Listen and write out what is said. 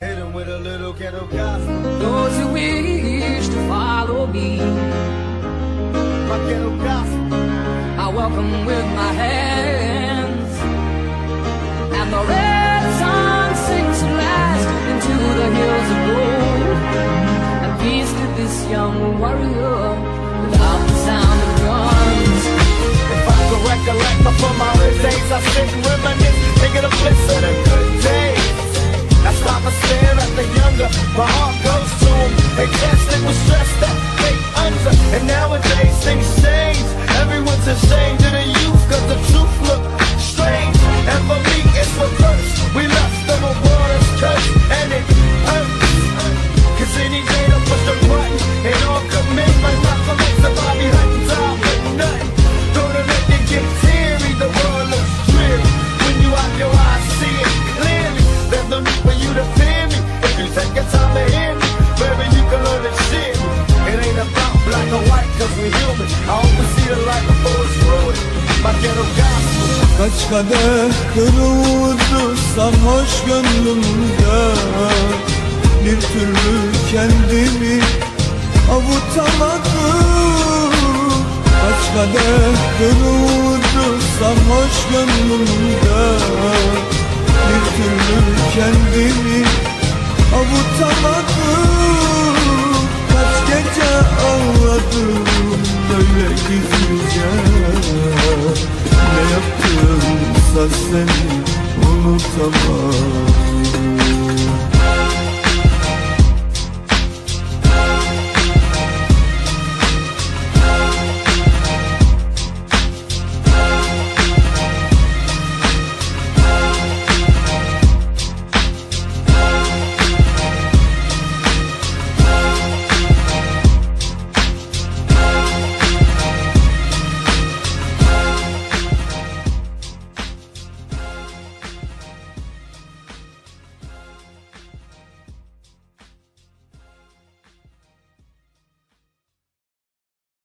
With a little ghetto gospel. Those who wish to follow me, My ghetto gospel. I welcome with my hands. And the red sun sinks at last into the hills of gold. And peace to this young warrior without the sound of guns. If I could recollect my former days, I sit and reminisce, thinking of bliss of the good. I stare at the younger, my heart goes to them. They tested with stress that they under, and nowadays things change. Everyone's ashamed of the youth, cause the truth black or white, cause we human. I we see the light before it's ruined. My ghetto gospel. Kaç kadeh kırıldı sarhoş gönlümde Bir türlü kendimi avutamadım Kaç kadeh kırıldı sarhoş gönlümde Bir türlü kendimi avutamadım gizlice Ne yaptımsa seni unutamam